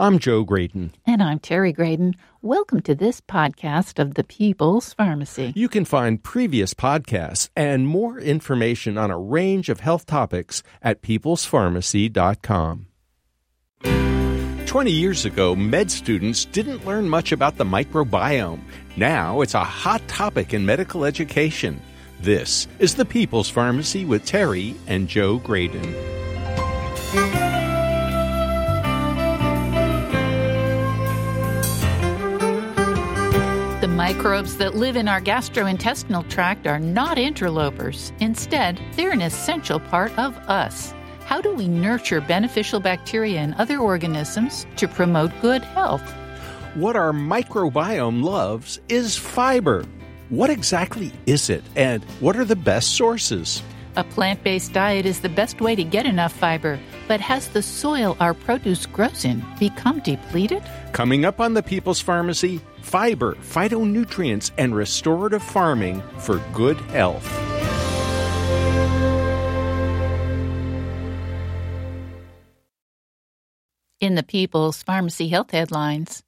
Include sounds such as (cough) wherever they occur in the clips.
I'm Joe Graedon. And I'm Terry Graedon. Welcome to this podcast of the People's Pharmacy. You can find previous podcasts and more information on a range of health topics at peoplespharmacy.com. 20 years ago, med students didn't learn much about the microbiome. Now it's a hot topic in medical education. This is the People's Pharmacy with Terry and Joe Graedon. The microbes that live in our gastrointestinal tract are not interlopers. Instead, they're an essential part of us. How do we nurture beneficial bacteria and other organisms to promote good health? What our microbiome loves is fiber. What exactly is it, and what are the best sources? A plant based diet is the best way to get enough fiber, but has the soil our produce grows in become depleted? Coming up on the People's Pharmacy fiber, phytonutrients, and restorative farming for good health. In the People's Pharmacy Health headlines,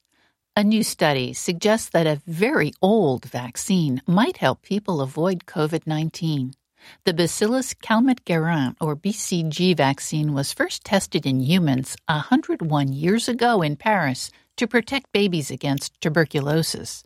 a new study suggests that a very old vaccine might help people avoid COVID 19. The Bacillus calmette-guerin, or BCG vaccine, was first tested in humans 101 years ago in Paris to protect babies against tuberculosis.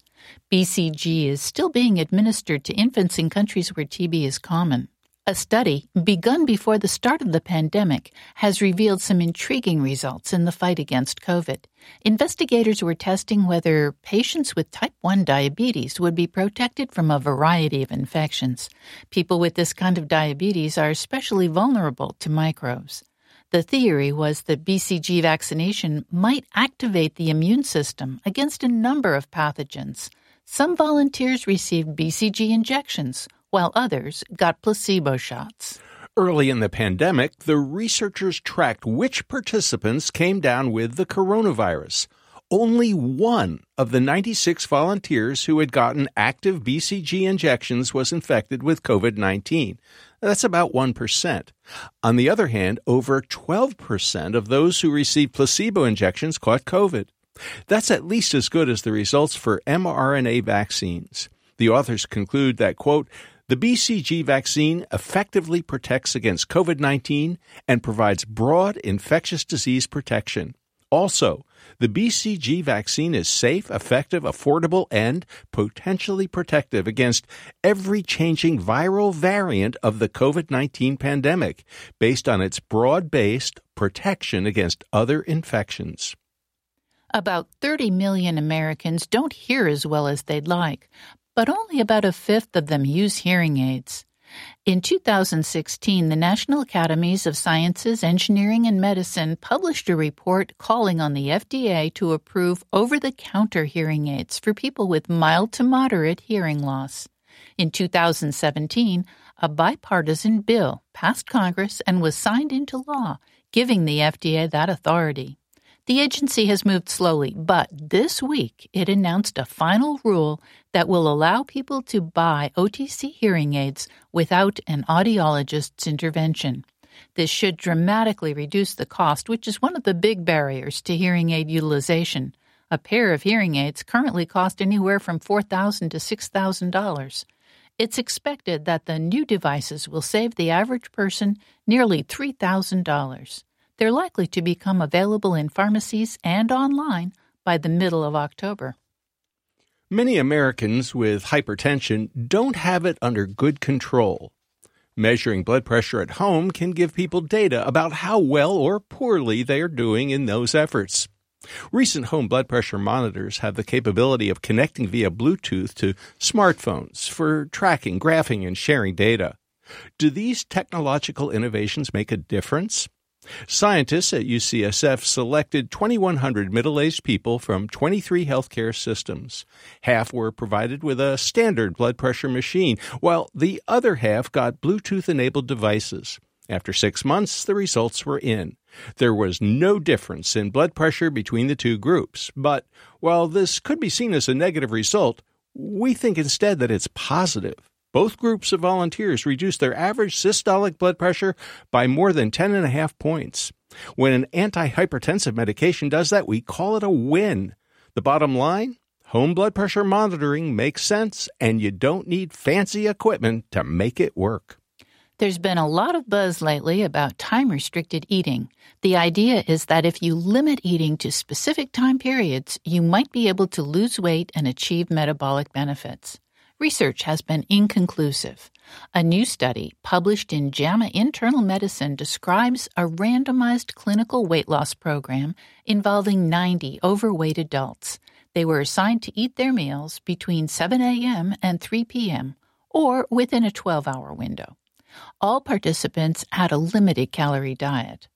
BCG is still being administered to infants in countries where TB is common. A study, begun before the start of the pandemic, has revealed some intriguing results in the fight against COVID. Investigators were testing whether patients with type 1 diabetes would be protected from a variety of infections. People with this kind of diabetes are especially vulnerable to microbes. The theory was that BCG vaccination might activate the immune system against a number of pathogens. Some volunteers received BCG injections, while others got placebo shots. Early in the pandemic, the researchers tracked which participants came down with the coronavirus. Only one of the 96 volunteers who had gotten active BCG injections was infected with COVID 19. That's about 1%. On the other hand, over 12% of those who received placebo injections caught COVID. That's at least as good as the results for mRNA vaccines. The authors conclude that, quote, the BCG vaccine effectively protects against COVID 19 and provides broad infectious disease protection. Also, the BCG vaccine is safe, effective, affordable, and potentially protective against every changing viral variant of the COVID 19 pandemic based on its broad based protection against other infections. About 30 million Americans don't hear as well as they'd like, but only about a fifth of them use hearing aids. In 2016, the National Academies of Sciences, Engineering, and Medicine published a report calling on the FDA to approve over the counter hearing aids for people with mild to moderate hearing loss. In 2017, a bipartisan bill passed Congress and was signed into law, giving the FDA that authority. The agency has moved slowly, but this week it announced a final rule that will allow people to buy OTC hearing aids without an audiologist's intervention. This should dramatically reduce the cost, which is one of the big barriers to hearing aid utilization. A pair of hearing aids currently cost anywhere from $4,000 to $6,000. It's expected that the new devices will save the average person nearly $3,000. They're likely to become available in pharmacies and online by the middle of October. Many Americans with hypertension don't have it under good control. Measuring blood pressure at home can give people data about how well or poorly they are doing in those efforts. Recent home blood pressure monitors have the capability of connecting via Bluetooth to smartphones for tracking, graphing, and sharing data. Do these technological innovations make a difference? Scientists at UCSF selected 2,100 middle aged people from 23 healthcare systems. Half were provided with a standard blood pressure machine, while the other half got Bluetooth enabled devices. After six months, the results were in. There was no difference in blood pressure between the two groups, but while this could be seen as a negative result, we think instead that it's positive. Both groups of volunteers reduced their average systolic blood pressure by more than 10.5 points. When an antihypertensive medication does that, we call it a win. The bottom line? Home blood pressure monitoring makes sense, and you don't need fancy equipment to make it work. There's been a lot of buzz lately about time restricted eating. The idea is that if you limit eating to specific time periods, you might be able to lose weight and achieve metabolic benefits. Research has been inconclusive. A new study published in JAMA Internal Medicine describes a randomized clinical weight loss program involving 90 overweight adults. They were assigned to eat their meals between 7 a.m. and 3 p.m. or within a 12 hour window. All participants had a limited calorie diet.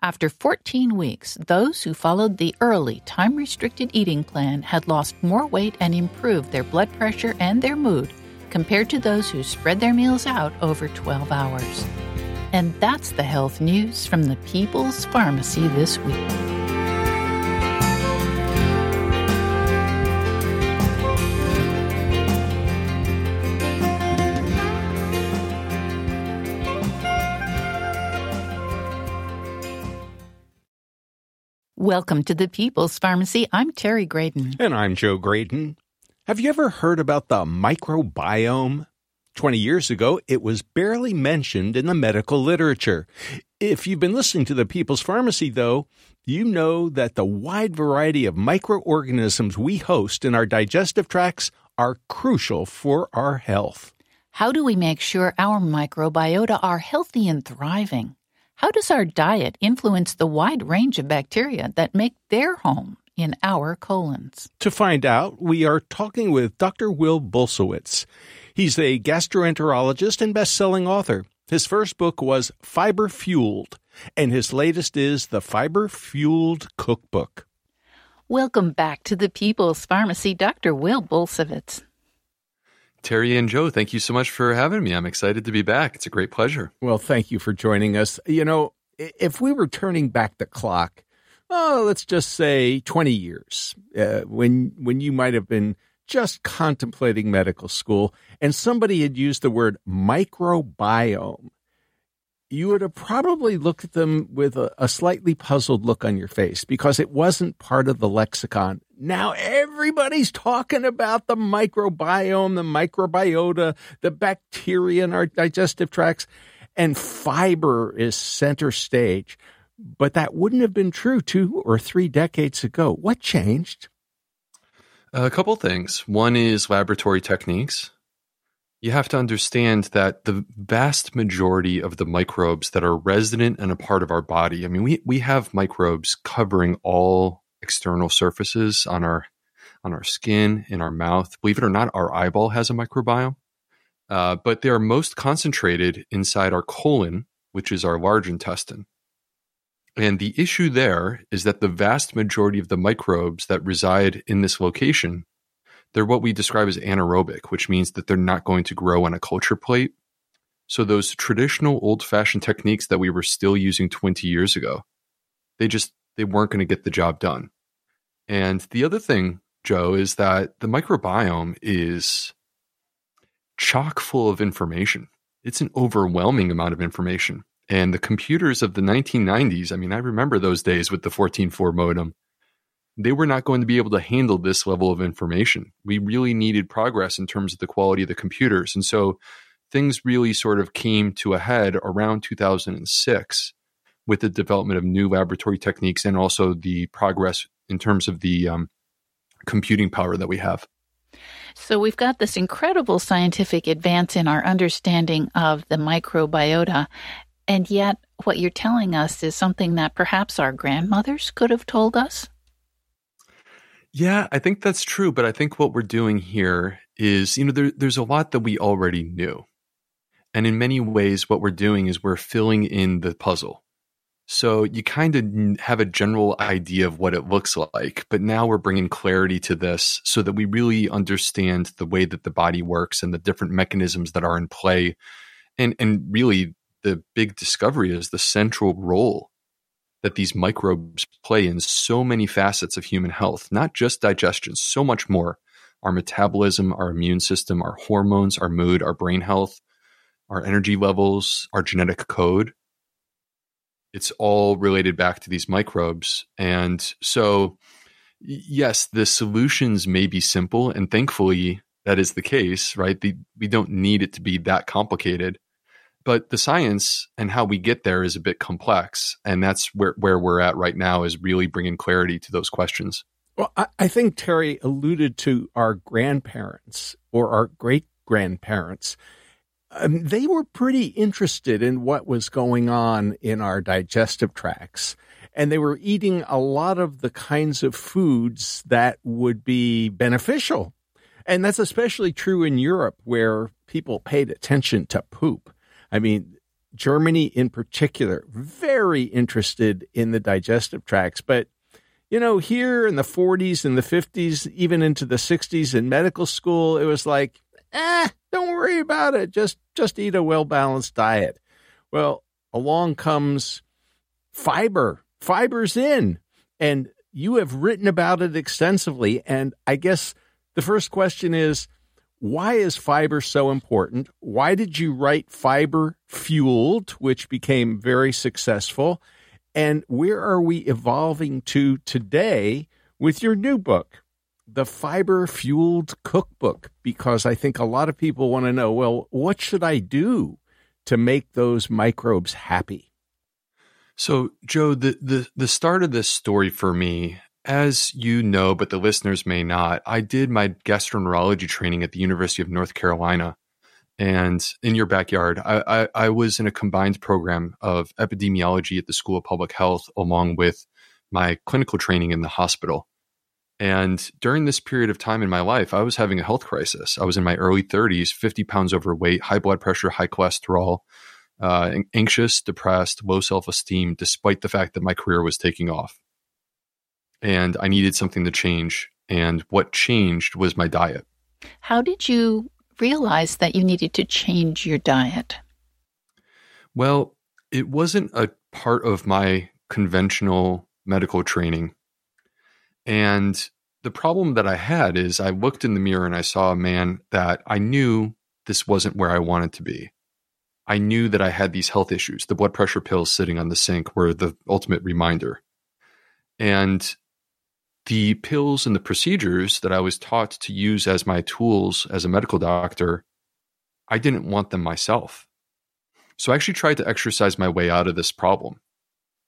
After 14 weeks, those who followed the early, time restricted eating plan had lost more weight and improved their blood pressure and their mood compared to those who spread their meals out over 12 hours. And that's the health news from the People's Pharmacy this week. Welcome to the People's Pharmacy. I'm Terry Graedon. And I'm Joe Graedon. Have you ever heard about the microbiome? 20 years ago, it was barely mentioned in the medical literature. If you've been listening to the People's Pharmacy, though, you know that the wide variety of microorganisms we host in our digestive tracts are crucial for our health. How do we make sure our microbiota are healthy and thriving? How does our diet influence the wide range of bacteria that make their home in our colons? To find out, we are talking with Dr. Will Bulsiewicz. He's a gastroenterologist and best-selling author. His first book was Fiber Fueled, and his latest is The Fiber Fueled Cookbook. Welcome back to the People's Pharmacy, Dr. Will Bulsiewicz. Terry and Joe, thank you so much for having me. I'm excited to be back. It's a great pleasure. Well, thank you for joining us. You know, if we were turning back the clock, oh, let's just say 20 years, uh, when when you might have been just contemplating medical school and somebody had used the word microbiome, you would have probably looked at them with a, a, slightly puzzled look on your face because it wasn't part of the lexicon. Now everybody's talking about the microbiome, the microbiota, the bacteria in our digestive tracts, and fiber is center stage. But that wouldn't have been true two or three decades ago. What changed? A couple things. One is laboratory techniques you have to understand that the vast majority of the microbes that are resident and a part of our body, I mean, we, we have microbes covering all external surfaces on our on our skin, in our mouth. Believe it or not, our eyeball has a microbiome. Uh, but they are most concentrated inside our colon, which is our large intestine. And the issue there is that the vast majority of the microbes that reside in this location they're what we describe as anaerobic, which means that they're not going to grow on a culture plate. So those traditional old fashioned techniques that we were still using 20 years ago, they just they weren't going to get the job done. And the other thing, Joe, is that the microbiome is chock full of information. It's an overwhelming amount of information. And the computers of the 1990s, I mean, I remember those days with the 14.4 modem they were not going to be able to handle this level of information. We really needed progress in terms of the quality of the computers. And so things really sort of came to a head around 2006 with the development of new laboratory techniques and also the progress in terms of the um, computing power that we have. So we've got this incredible scientific advance in our understanding of the microbiota. And yet, what you're telling us is something that perhaps our grandmothers could have told us. Yeah, I think that's true. But I think what we're doing here is, you know, there, there's a lot that we already knew. And in many ways, what we're doing is we're filling in the puzzle. So you kind of have a general idea of what it looks like, but now we're bringing clarity to this so that we really understand the way that the body works and the different mechanisms that are in play. And, and really, the big discovery is the central role that these microbes play in so many facets of human health, not just digestion, so much more. Our metabolism, our immune system, our hormones, our mood, our brain health, our energy levels, our genetic code. It's all related back to these microbes. And so, yes, the solutions may be simple. And thankfully, that is the case, right? The, we don't need it to be that complicated. But the science and how we get there is a bit complex. And that's where, where we're at right now is really bringing clarity to those questions. Well, I, I think Terry alluded to our grandparents or our great grandparents. Um, they were pretty interested in what was going on in our digestive tracts. And they were eating a lot of the kinds of foods that would be beneficial. And that's especially true in Europe, where people paid attention to poop. I mean, Germany in particular, very interested in the digestive tracts. But, you know, here in the 40s and the 50s, even into the 60s in medical school, it was like, eh, don't worry about it. Just just eat a well balanced diet. Well, along comes fiber. Fiber's in, and you have written about it extensively. And I guess the first question is, why is fiber so important? Why did you write Fiber Fueled, which became very successful? And where are we evolving to today with your new book? The fiber fueled cookbook because I think a lot of people want to know well, what should I do to make those microbes happy? So, Joe, the, the, the start of this story for me, as you know, but the listeners may not, I did my gastroenterology training at the University of North Carolina. And in your backyard, I, I, I was in a combined program of epidemiology at the School of Public Health, along with my clinical training in the hospital. And during this period of time in my life, I was having a health crisis. I was in my early 30s, 50 pounds overweight, high blood pressure, high cholesterol, uh, anxious, depressed, low self esteem, despite the fact that my career was taking off. And I needed something to change. And what changed was my diet. How did you realize that you needed to change your diet? Well, it wasn't a part of my conventional medical training. And the problem that I had is I looked in the mirror and I saw a man that I knew this wasn't where I wanted to be. I knew that I had these health issues. The blood pressure pills sitting on the sink were the ultimate reminder. And the pills and the procedures that I was taught to use as my tools as a medical doctor, I didn't want them myself. So I actually tried to exercise my way out of this problem.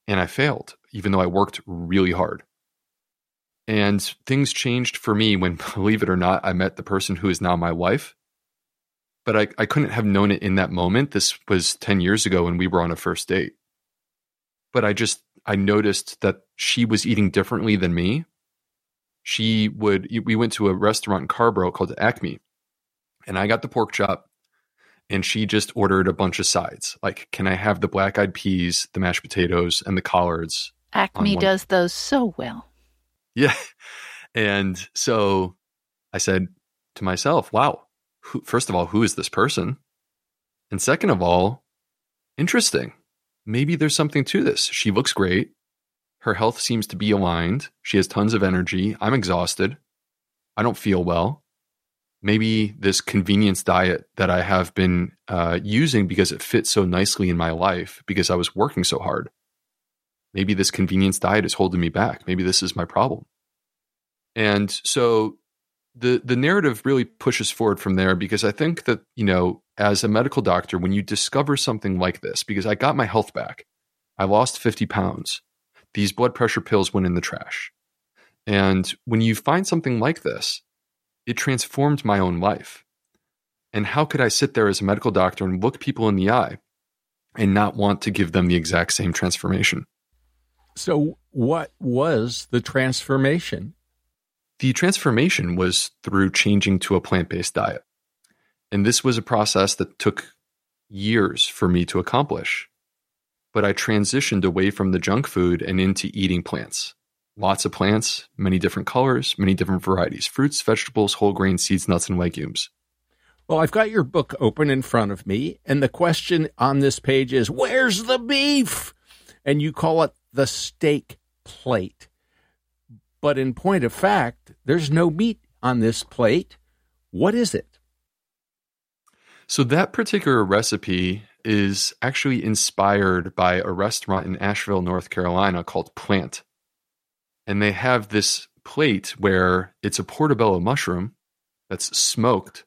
And I failed, even though I worked really hard. And things changed for me when, (laughs) believe it or not, I met the person who is now my wife. But I, I couldn't have known it in that moment. This was 10 years ago when we were on a first date. But I just, I noticed that she was eating differently than me. She would, we went to a restaurant in Carrboro called Acme, and I got the pork chop, and she just ordered a bunch of sides. Like, can I have the black eyed peas, the mashed potatoes, and the collards? Acme does those so well. Yeah. And so I said to myself, wow, who, first of all, who is this person? And second of all, interesting. Maybe there's something to this. She looks great. Her health seems to be aligned. She has tons of energy. I'm exhausted. I don't feel well. Maybe this convenience diet that I have been uh, using because it fits so nicely in my life because I was working so hard maybe this convenience diet is holding me back. Maybe this is my problem. And so the the narrative really pushes forward from there because I think that, you know, as a medical doctor, when you discover something like this, because I got my health back, I lost 50 pounds. These blood pressure pills went in the trash. And when you find something like this, it transformed my own life. And how could I sit there as a medical doctor and look people in the eye and not want to give them the exact same transformation? So, what was the transformation? The transformation was through changing to a plant based diet. And this was a process that took years for me to accomplish. But I transitioned away from the junk food and into eating plants. Lots of plants, many different colors, many different varieties fruits, vegetables, whole grain, seeds, nuts, and legumes. Well, I've got your book open in front of me, and the question on this page is Where's the beef? And you call it the steak plate. But in point of fact, there's no meat on this plate. What is it? So, that particular recipe is actually inspired by a restaurant in Asheville, North Carolina called Plant. And they have this plate where it's a portobello mushroom that's smoked.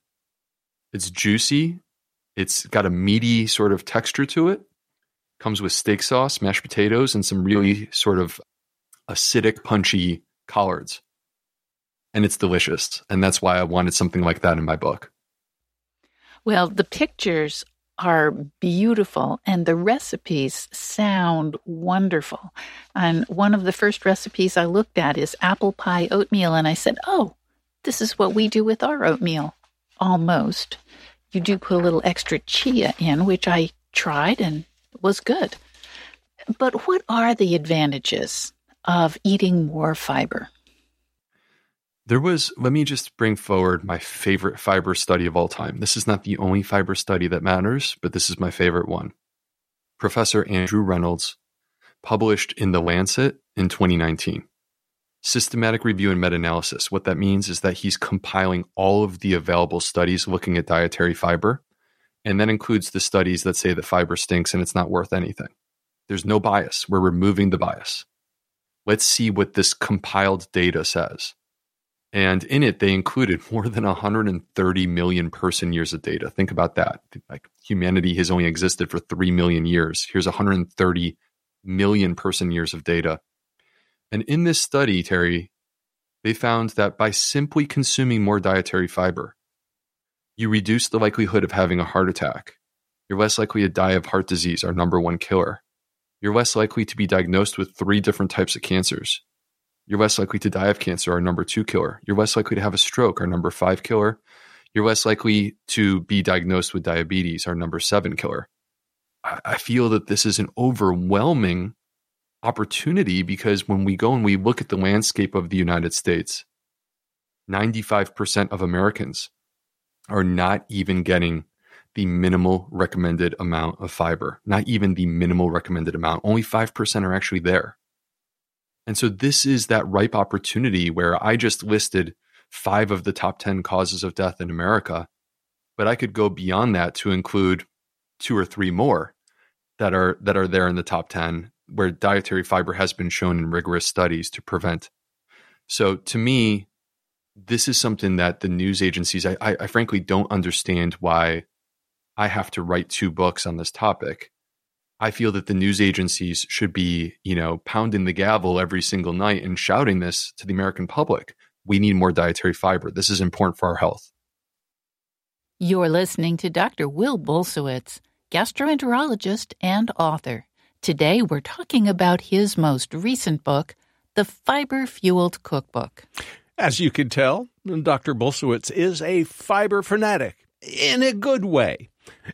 It's juicy. It's got a meaty sort of texture to it. Comes with steak sauce, mashed potatoes, and some really sort of acidic, punchy collards. And it's delicious. And that's why I wanted something like that in my book. Well, the pictures are beautiful and the recipes sound wonderful. And one of the first recipes I looked at is apple pie oatmeal. And I said, oh, this is what we do with our oatmeal. Almost. You do put a little extra chia in, which I tried and was good. But what are the advantages of eating more fiber? There was, let me just bring forward my favorite fiber study of all time. This is not the only fiber study that matters, but this is my favorite one. Professor Andrew Reynolds published in The Lancet in 2019. Systematic review and meta analysis. What that means is that he's compiling all of the available studies looking at dietary fiber, and that includes the studies that say that fiber stinks and it's not worth anything. There's no bias. We're removing the bias. Let's see what this compiled data says. And in it, they included (laughs) more than 130 million person years of data. Think about that. Like humanity has only existed for 3 million years. Here's 130 million person years of data. And in this study, Terry, they found that by simply consuming more dietary fiber, you reduce the likelihood of having a heart attack. You're less likely to die of heart disease, our number one killer. You're less likely to be diagnosed with three different types of cancers. You're less likely to die of cancer, our number two killer. You're less likely to have a stroke, our number five killer. You're less likely to be diagnosed with diabetes, our number seven killer. I feel that this is an overwhelming opportunity because when we go and we look at the landscape of the United States, 95% of Americans are not even getting the minimal recommended amount of fiber, not even the minimal recommended amount. Only 5% are actually there. And so this is that ripe opportunity where I just listed five of the top 10 causes of death in America, but I could go beyond that to include two or three more that are that are there in the top 10 where dietary fiber has been shown in rigorous studies to prevent. So to me, this is something that the news agencies I, I, I frankly don't understand why I have to write two books on this topic I feel that the news agencies should be, you know, pounding the gavel every single night and shouting this to the American public. We need more dietary fiber. This is important for our health. You're listening to Dr. Will Bulsiewicz, gastroenterologist and author. Today we're talking about his most recent book, The Fiber Fueled Cookbook. As you can tell, Dr. Bulsiewicz is a fiber fanatic in a good way.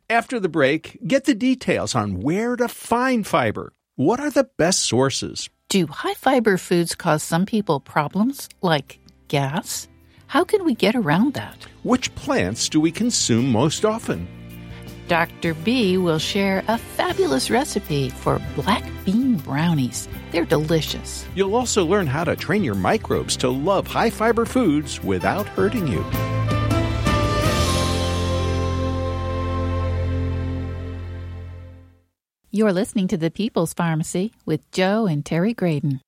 After the break, get the details on where to find fiber. What are the best sources? Do high fiber foods cause some people problems like gas? How can we get around that? Which plants do we consume most often? Dr. B will share a fabulous recipe for black bean brownies. They're delicious. You'll also learn how to train your microbes to love high fiber foods without hurting you. You're listening to The People's Pharmacy with Joe and Terry Graedon.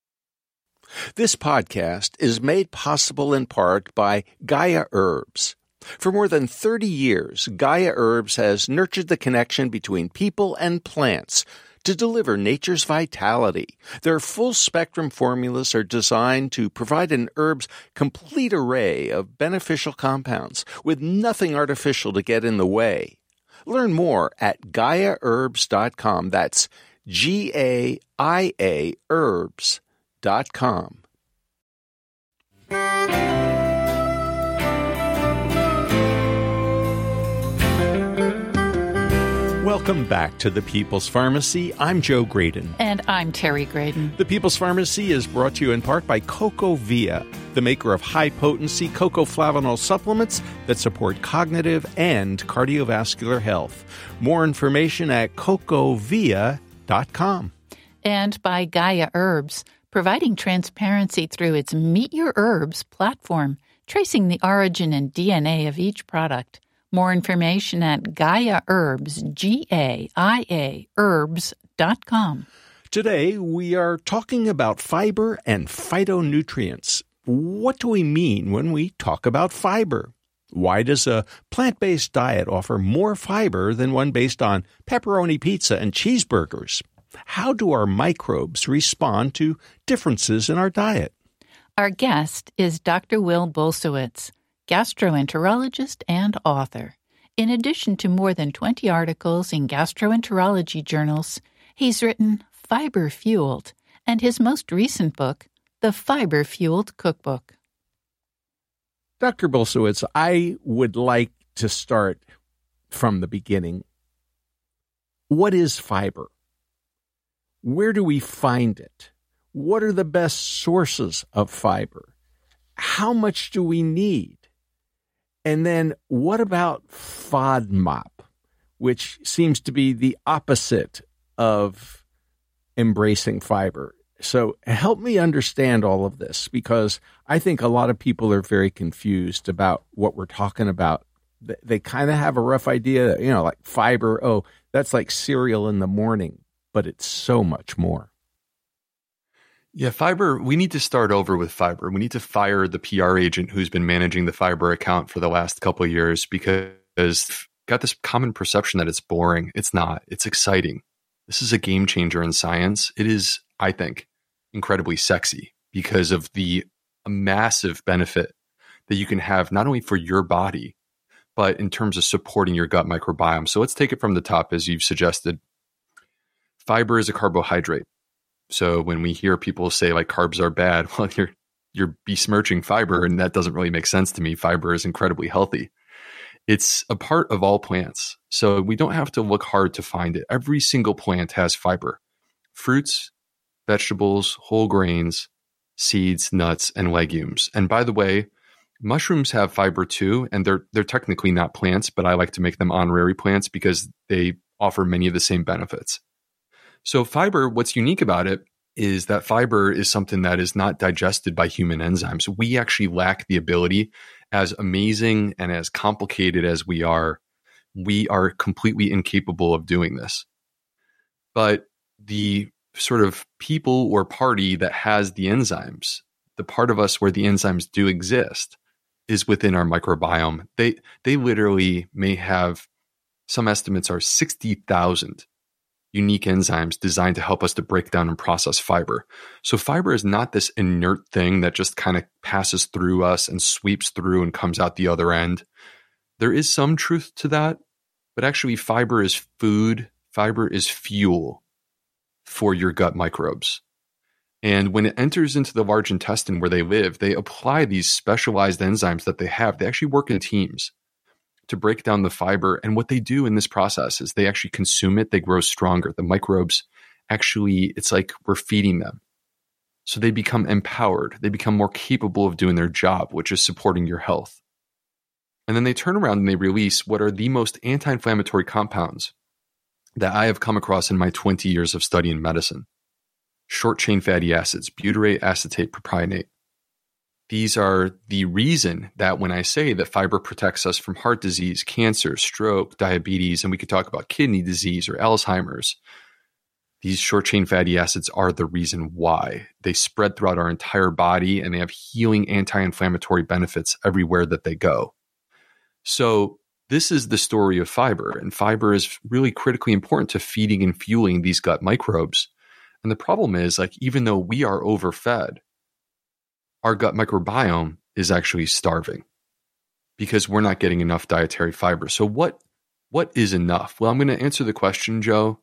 This podcast is made possible in part by Gaia Herbs. For more than 30 years, Gaia Herbs has nurtured the connection between people and plants to deliver nature's vitality. Their full spectrum formulas are designed to provide an herb's complete array of beneficial compounds with nothing artificial to get in the way. Learn more at GaiaHerbs.com. That's G A I A herbs.com. Welcome back to the People's Pharmacy. I'm Joe Graedon. And I'm Terry Graedon. The People's Pharmacy is brought to you in part by CocoVia, the maker of high potency cocoflavanol supplements that support cognitive and cardiovascular health. More information at cocovia.com. And by Gaia Herbs, providing transparency through its Meet Your Herbs platform, tracing the origin and DNA of each product. More information at Gaia Herbs, G A I A Herbs.com. Today, we are talking about fiber and phytonutrients. What do we mean when we talk about fiber? Why does a plant based diet offer more fiber than one based on pepperoni pizza and cheeseburgers? How do our microbes respond to differences in our diet? Our guest is Dr. Will Bulsiewicz, gastroenterologist and author. In addition to more than 20 articles in gastroenterology journals, he's written Fiber Fueled and his most recent book, The Fiber Fueled Cookbook. Dr. Bulsiewicz, I would like to start from the beginning. What is fiber? Where do we find it? What are the best sources of fiber? How much do we need? And then what about FODMAP, which seems to be the opposite of embracing fiber? So help me understand all of this because I think a lot of people are very confused about what we're talking about. They kind of have a rough idea, you know, like fiber, oh, that's like cereal in the morning, but it's so much more. Yeah, fiber, we need to start over with fiber. We need to fire the PR agent who's been managing the fiber account for the last couple years because got this common perception that it's boring. It's not. It's exciting. This is a game changer in science. It is, I think, incredibly sexy because of the massive benefit that you can have not only for your body, but in terms of supporting your gut microbiome. So let's take it from the top, as you've suggested. Fiber is a carbohydrate. So when we hear people say like carbs are bad, (laughs) well, you're you're besmirching fiber, and that doesn't really make sense to me. Fiber is incredibly healthy. It's a part of all plants, so we don't have to look hard to find it. Every single plant has fiber. Fruits, vegetables, whole grains, seeds, nuts, and legumes. And by the way, mushrooms have fiber too, and they're they're technically not plants, but I like to make them honorary plants because they offer many of the same benefits. So, fiber, what's unique about it is that fiber is something that is not digested by human enzymes. We actually lack the ability, as amazing and as complicated as we are, we are completely incapable of doing this. But the sort of people or party that has the enzymes, the part of us where the enzymes do exist, is within our microbiome. They they literally may have some estimates are 60,000 unique enzymes designed to help us to break down and process fiber. So fiber is not this inert thing that just kind of passes through us and sweeps through and comes out the other end. There is some truth to that, but actually fiber is food, fiber is fuel for your gut microbes. And when it enters into the large intestine where they live, they apply these specialized enzymes that they have. They actually work in teams to break down the fiber. And what they do in this process is they actually consume it, they grow stronger. The microbes actually, it's like we're feeding them. So they become empowered, they become more capable of doing their job, which is supporting your health. And then they turn around and they release what are the most anti inflammatory compounds that I have come across in my 20 years of studying medicine short chain fatty acids, butyrate, acetate, propionate. These are the reason that when I say that fiber protects us from heart disease, cancer, stroke, diabetes, and we could talk about kidney disease or Alzheimer's, these short chain fatty acids are the reason why. They spread throughout our entire body and they have healing anti inflammatory benefits everywhere that they go. So, this is the story of fiber, and fiber is really critically important to feeding and fueling these gut microbes. And the problem is, like, even though we are overfed, our gut microbiome is actually starving because we're not getting enough dietary fiber. So what what is enough? Well, I'm going to answer the question, Joe,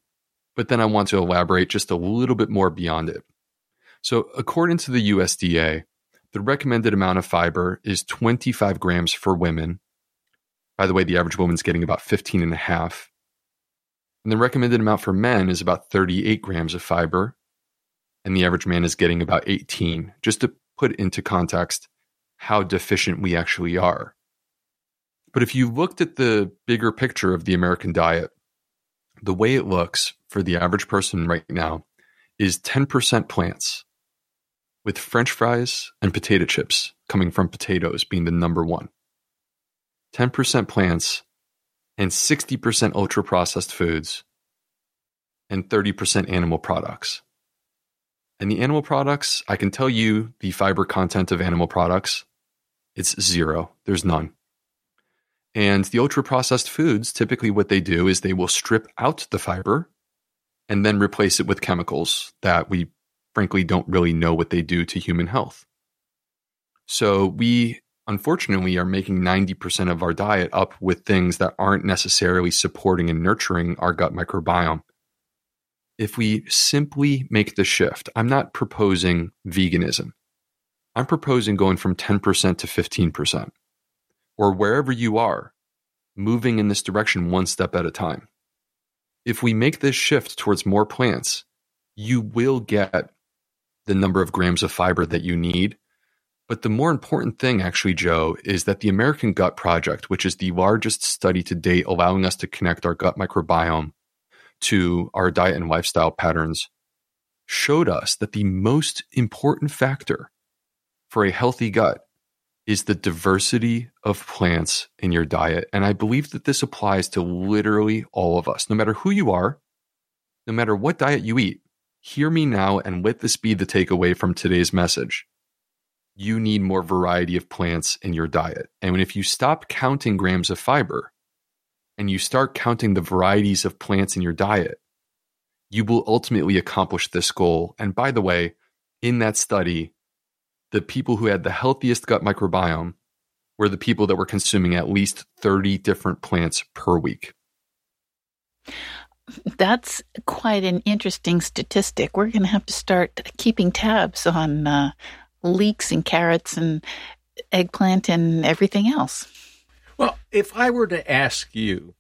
but then I want to elaborate just a little bit more beyond it. So, according to the USDA, the recommended amount of fiber is 25 grams for women. By the way, the average woman's getting about 15 and a half. And the recommended amount for men is about 38 grams of fiber. And the average man is getting about 18, just to put into context how deficient we actually are. But if you looked at the bigger picture of the American diet, the way it looks for the average person right now is 10% plants, with french fries and potato chips coming from potatoes being the number one. 10% plants and 60% ultra processed foods and 30% animal products. And the animal products, I can tell you the fiber content of animal products, it's zero. There's none. And the ultra processed foods, typically what they do is they will strip out the fiber and then replace it with chemicals that we frankly don't really know what they do to human health. So we unfortunately are making 90% of our diet up with things that aren't necessarily supporting and nurturing our gut microbiome. If we simply make the shift, I'm not proposing veganism. I'm proposing going from 10% to 15%, or wherever you are, moving in this direction one step at a time. If we make this shift towards more plants, you will get the number of grams of fiber that you need but the more important thing, actually, Joe, is that the American Gut Project, which is the largest study to date allowing us to connect our gut microbiome to our diet and lifestyle patterns, showed us that the most important factor for a healthy gut is the diversity of plants in your diet. And I believe that this applies to literally all of us, no matter who you are, no matter what diet you eat. Hear me now and let this be the takeaway from today's message you need more variety of plants in your diet. And if you stop counting grams of fiber and you start counting the varieties of plants in your diet, you will ultimately accomplish this goal. And by the way, in that study, the people who had the healthiest gut microbiome were the people that were consuming at least 30 different plants per week. That's quite an interesting statistic. We're going to have to start keeping tabs on uh, leeks and carrots and eggplant and everything else. Well, if I were to ask you,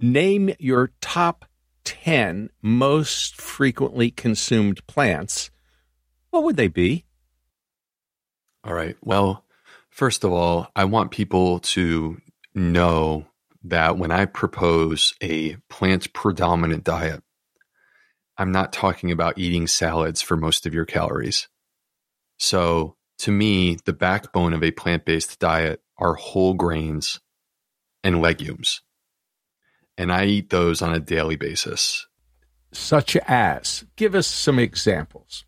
name your top 10 most frequently consumed plants, what would they be? All right. Well, first of all, I want people to know that when I propose a plant predominant diet, I'm not talking about eating salads for most of your calories. So, to me, the backbone of a plant based diet are whole grains and legumes. And I eat those on a daily basis. Such as, give us some examples.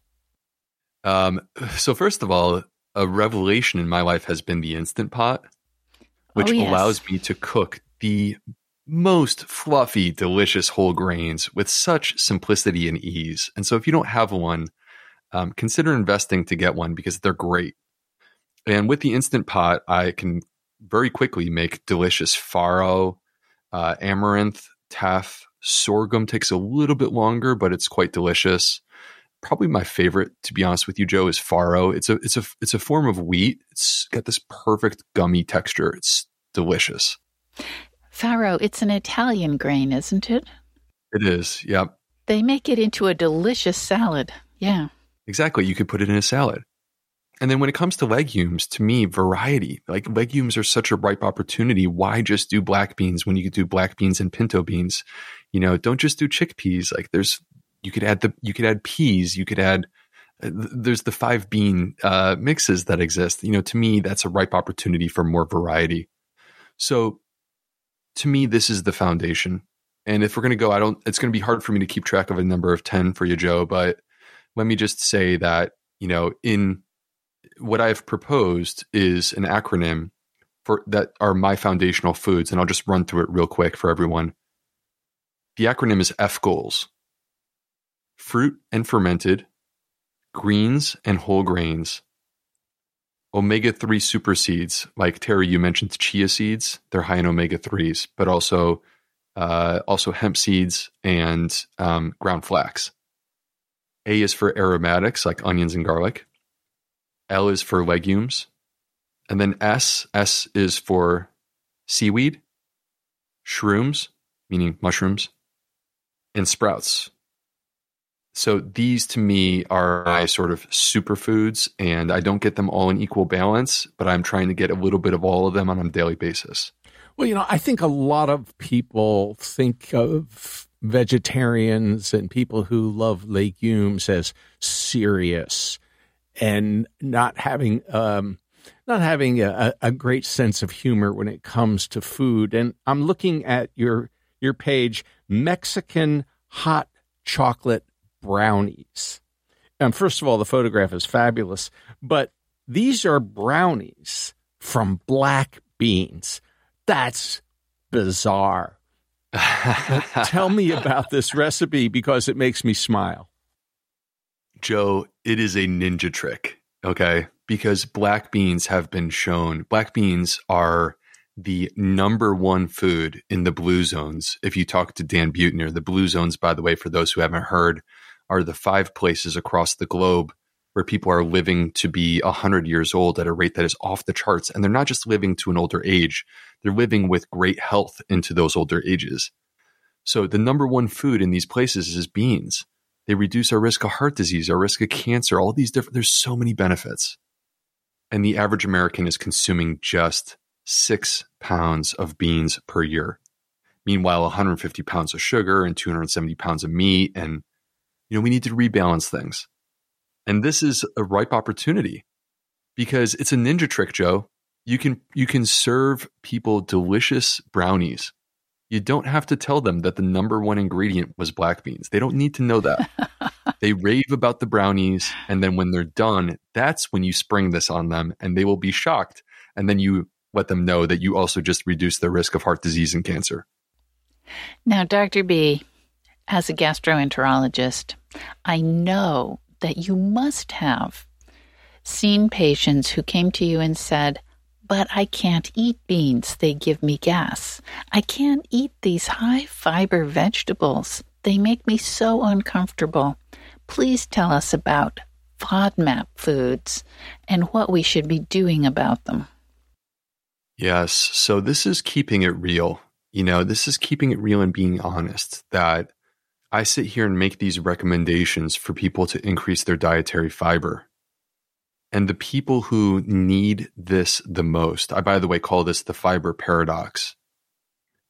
Um, so, first of all, a revelation in my life has been the Instant Pot, which oh, yes. allows me to cook the most fluffy, delicious whole grains with such simplicity and ease. And so, if you don't have one, um, consider investing to get one because they're great. And with the Instant Pot, I can very quickly make delicious farro, uh, amaranth, teff. sorghum takes a little bit longer, but it's quite delicious. Probably my favorite, to be honest with you, Joe, is farro. It's a it's a it's a form of wheat. It's got this perfect gummy texture. It's delicious. Farro, it's an Italian grain, isn't it? It is. Yep. They make it into a delicious salad. Yeah. Exactly. You could put it in a salad. And then when it comes to legumes, to me, variety, like legumes are such a ripe opportunity. Why just do black beans when you could do black beans and pinto beans? You know, don't just do chickpeas. Like there's, you could add the, you could add peas, you could add, uh, there's the five bean uh, mixes that exist. You know, to me, that's a ripe opportunity for more variety. So to me, this is the foundation. And if we're going to go, I don't, it's going to be hard for me to keep track of a number of 10 for you, Joe, but let me just say that, you know, in what I've proposed is an acronym for that are my foundational foods. And I'll just run through it real quick for everyone. The acronym is F goals fruit and fermented, greens and whole grains, omega 3 super seeds. Like Terry, you mentioned chia seeds, they're high in omega 3s, but also, uh, also hemp seeds and um, ground flax. A is for aromatics like onions and garlic. L is for legumes. And then S, S is for seaweed, shrooms, meaning mushrooms, and sprouts. So these to me are my sort of superfoods, and I don't get them all in equal balance, but I'm trying to get a little bit of all of them on a daily basis. Well, you know, I think a lot of people think of vegetarians and people who love legumes as serious and not having um, not having a, a great sense of humor when it comes to food. And I'm looking at your your page, Mexican hot chocolate brownies. And first of all, the photograph is fabulous, but these are brownies from black beans. That's bizarre. (laughs) Tell me about this recipe because it makes me smile. Joe, it is a ninja trick, okay? Because black beans have been shown, black beans are the number one food in the blue zones. If you talk to Dan Buettner, the blue zones, by the way, for those who haven't heard, are the five places across the globe where people are living to be 100 years old at a rate that is off the charts. And they're not just living to an older age, they're living with great health into those older ages. So the number one food in these places is beans. They reduce our risk of heart disease, our risk of cancer, all these different, there's so many benefits. And the average American is consuming just six pounds of beans per year. Meanwhile, 150 pounds of sugar and 270 pounds of meat. And, you know, we need to rebalance things. And this is a ripe opportunity because it's a ninja trick, Joe. You can, you can serve people delicious brownies. You don't have to tell them that the number one ingredient was black beans. They don't need to know that. (laughs) they rave about the brownies. And then when they're done, that's when you spring this on them and they will be shocked. And then you let them know that you also just reduce their risk of heart disease and cancer. Now, Dr. B, as a gastroenterologist, I know that you must have seen patients who came to you and said, but I can't eat beans. They give me gas. I can't eat these high fiber vegetables. They make me so uncomfortable. Please tell us about FODMAP foods and what we should be doing about them. Yes. So this is keeping it real. You know, this is keeping it real and being honest that I sit here and make these recommendations for people to increase their dietary fiber. And the people who need this the most, I, by the way, call this the fiber paradox.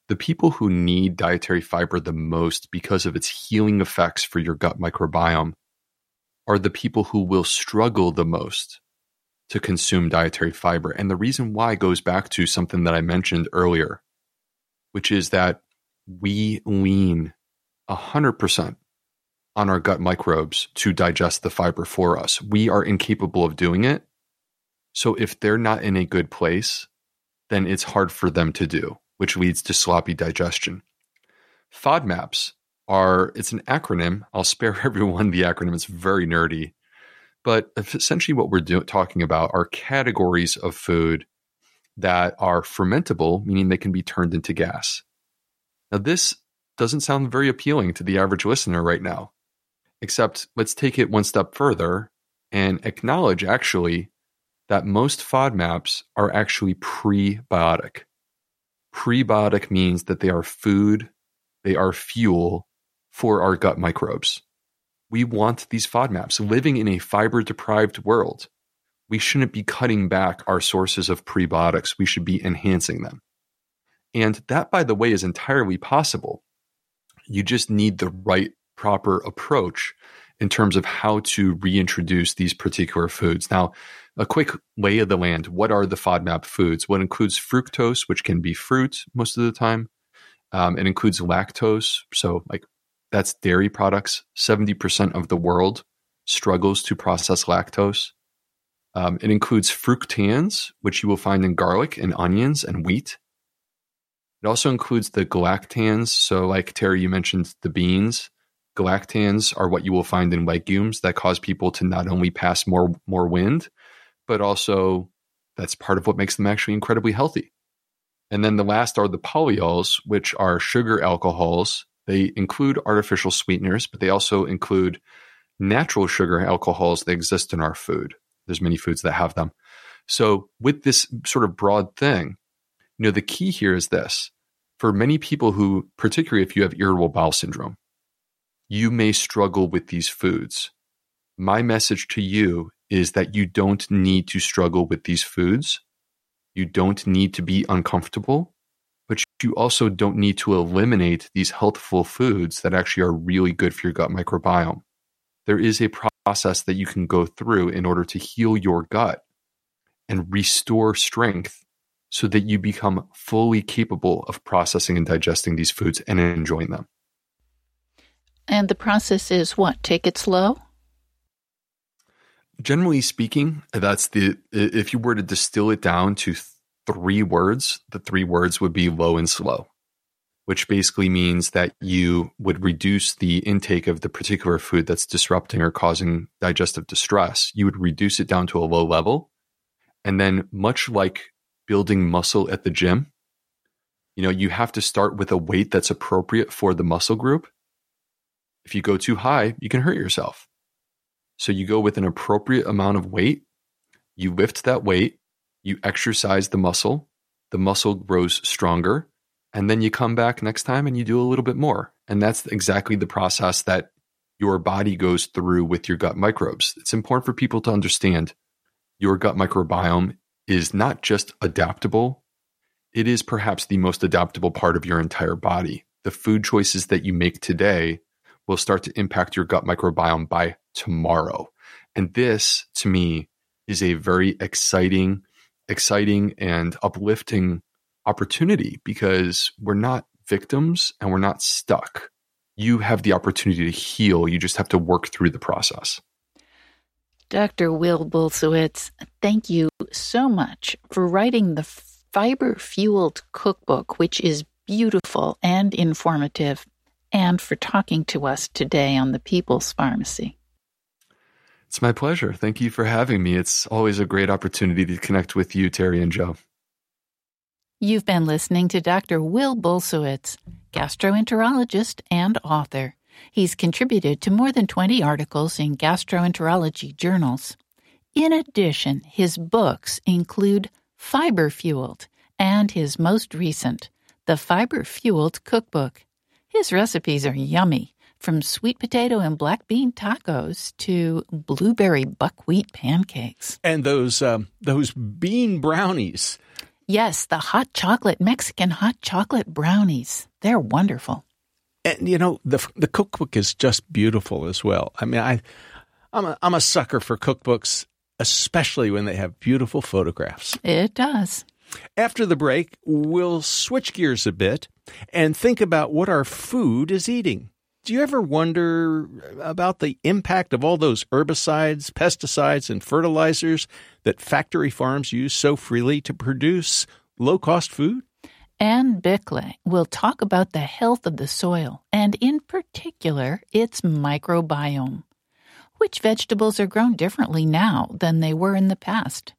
The people who need dietary fiber the most because of its healing effects for your gut microbiome are the people who will struggle the most to consume dietary fiber. And the reason why goes back to something that I mentioned earlier, which is that we lean 100% on our gut microbes to digest the fiber for us. We are incapable of doing it. So if they're not in a good place, then it's hard for them to do, which leads to sloppy digestion. FODMAPs are, it's an acronym. I'll spare (laughs) everyone the acronym. It's very nerdy. But essentially, what we're do- talking about are categories of food that are fermentable, meaning they can be turned into gas. Now, this doesn't sound very appealing to the average listener right now, except let's take it one step further and acknowledge actually that most FODMAPs are actually prebiotic. Prebiotic means that they are food, they are fuel for our gut microbes we want these FODMAPs living in a fiber deprived world. We shouldn't be cutting back our sources of prebiotics. We should be enhancing them. And that, by the way, is entirely possible. You just need the right, proper approach in terms of how to reintroduce these particular foods. Now, a quick lay of the land. What are the FODMAP foods? What includes fructose, which can be fruit most of the time. Um, it includes lactose, so like that's dairy products. 70% of the world struggles to process lactose. Um, it includes fructans, which you will find in garlic and onions and wheat. It also includes the galactans. So, like Terry, you mentioned the beans. Galactans are what you will find in legumes that cause people to not only pass more more wind, but also that's part of what makes them actually incredibly healthy. And then the last are the polyols, which are sugar alcohols they include artificial sweeteners, but they also include natural sugar alcohols that exist in our food. There's many foods that have them. So with this sort of broad thing, you know, the key here is this. For many people who, particularly if you have irritable bowel syndrome, you may struggle with these foods. My message to you is that you don't need to struggle with these foods. You don't need to be uncomfortable but you also don't need to eliminate these healthful foods that actually are really good for your gut microbiome. There is a process that you can go through in order to heal your gut. and restore strength so that you become fully capable of processing and digesting these foods and enjoying them. And the process is what? Take it slow? Generally speaking, that's the if you were to distill it down to three words, the three words would be low and slow, which basically means that you would reduce the intake of the particular food that's disrupting or causing digestive distress. You would reduce it down to a low level. And then, much like building muscle at the gym, you know, you have to start with a weight that's appropriate for the muscle group. If you go too high, you can hurt yourself. So you go with an appropriate amount of weight, you lift that weight, you exercise the muscle, the muscle grows stronger, and then you come back next time and you do a little bit more. And that's exactly the process that your body goes through with your gut microbes. It's important for people to understand your gut microbiome is not just adaptable, it is perhaps the most adaptable part of your entire body. The food choices that you make today will start to impact your gut microbiome by tomorrow. And this, to me, is a very exciting exciting and uplifting opportunity because we're not victims and we're not stuck. You have the opportunity to heal. You just have to work through the process. Dr. Will Bulsiewicz, thank you so much for writing the fiber fueled cookbook, which is beautiful and informative, and for talking to us today on the People's Pharmacy. It's my pleasure. Thank you for having me. It's always a great opportunity to connect with you, Terry and Joe. You've been listening to Dr. Will Bulsiewicz, gastroenterologist and author. He's contributed to more than 20 articles in gastroenterology journals. In addition, his books include Fiber Fueled and his most recent, The Fiber Fueled Cookbook. His recipes are yummy from sweet potato and black bean tacos to blueberry buckwheat pancakes. And those um, those bean brownies. Yes, the hot chocolate Mexican hot chocolate brownies. They're wonderful. And you know, the the cookbook is just beautiful as well. I mean, I I'm a, I'm a sucker for cookbooks, especially when they have beautiful photographs. It does. After the break, we'll switch gears a bit and think about what our food is eating. Do you ever wonder about the impact of all those herbicides, pesticides, and fertilizers that factory farms use so freely to produce low cost food? Anne Biklé will talk about the health of the soil and, in particular, its microbiome. Which vegetables are grown differently now than they were in the past?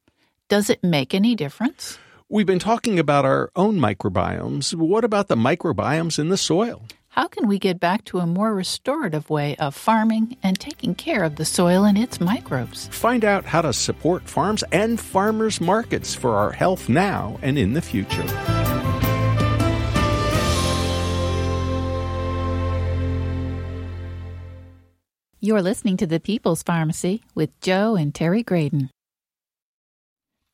Does it make any difference? We've been talking about our own microbiomes. What about the microbiomes in the soil? How can we get back to a more restorative way of farming and taking care of the soil and its microbes? Find out how to support farms and farmers markets for our health now and in the future. You're listening to the People's Pharmacy with Joe and Terry Graedon.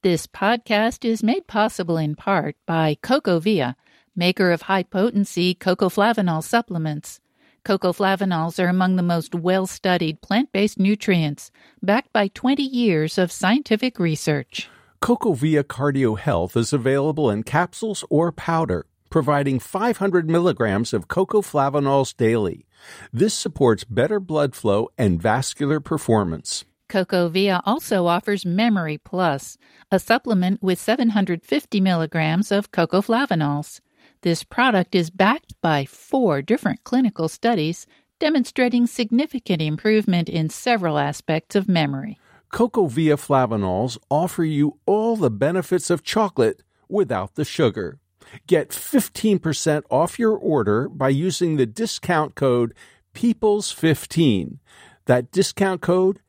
This podcast is made possible in part by CocoVia maker of high potency cocoflavanol supplements. Cocoflavanols are among the most well studied plant based nutrients, backed by 20 years of scientific research. CocoVia Cardio Health is available in capsules or powder, providing 500 milligrams of cocoflavanols daily. This supports better blood flow and vascular performance. CocoVia also offers Memory Plus, a supplement with 750 milligrams of cocoflavanols. This product is backed by four different clinical studies demonstrating significant improvement in several aspects of memory. CocoVia flavanols offer you all the benefits of chocolate without the sugar. Get 15% off your order by using the discount code PEOPLES15. That discount code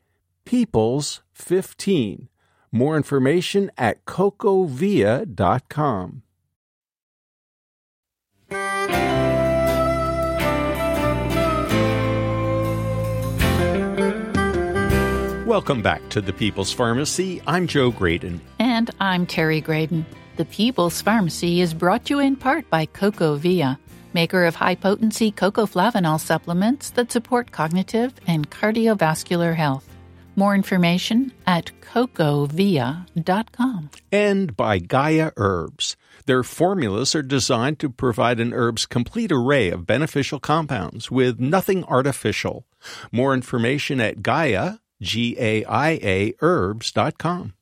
PEOPLES15. More information at cocovia.com. Welcome back to the People's Pharmacy. I'm Joe Graedon. And I'm Terry Graedon. The People's Pharmacy is brought to you in part by CocoVia, maker of high potency cocoflavanol supplements that support cognitive and cardiovascular health. More information at cocovia.com. And by Gaia Herbs. Their formulas are designed to provide an herb's complete array of beneficial compounds with nothing artificial. More information at Gaia, G A I A, herbs.com.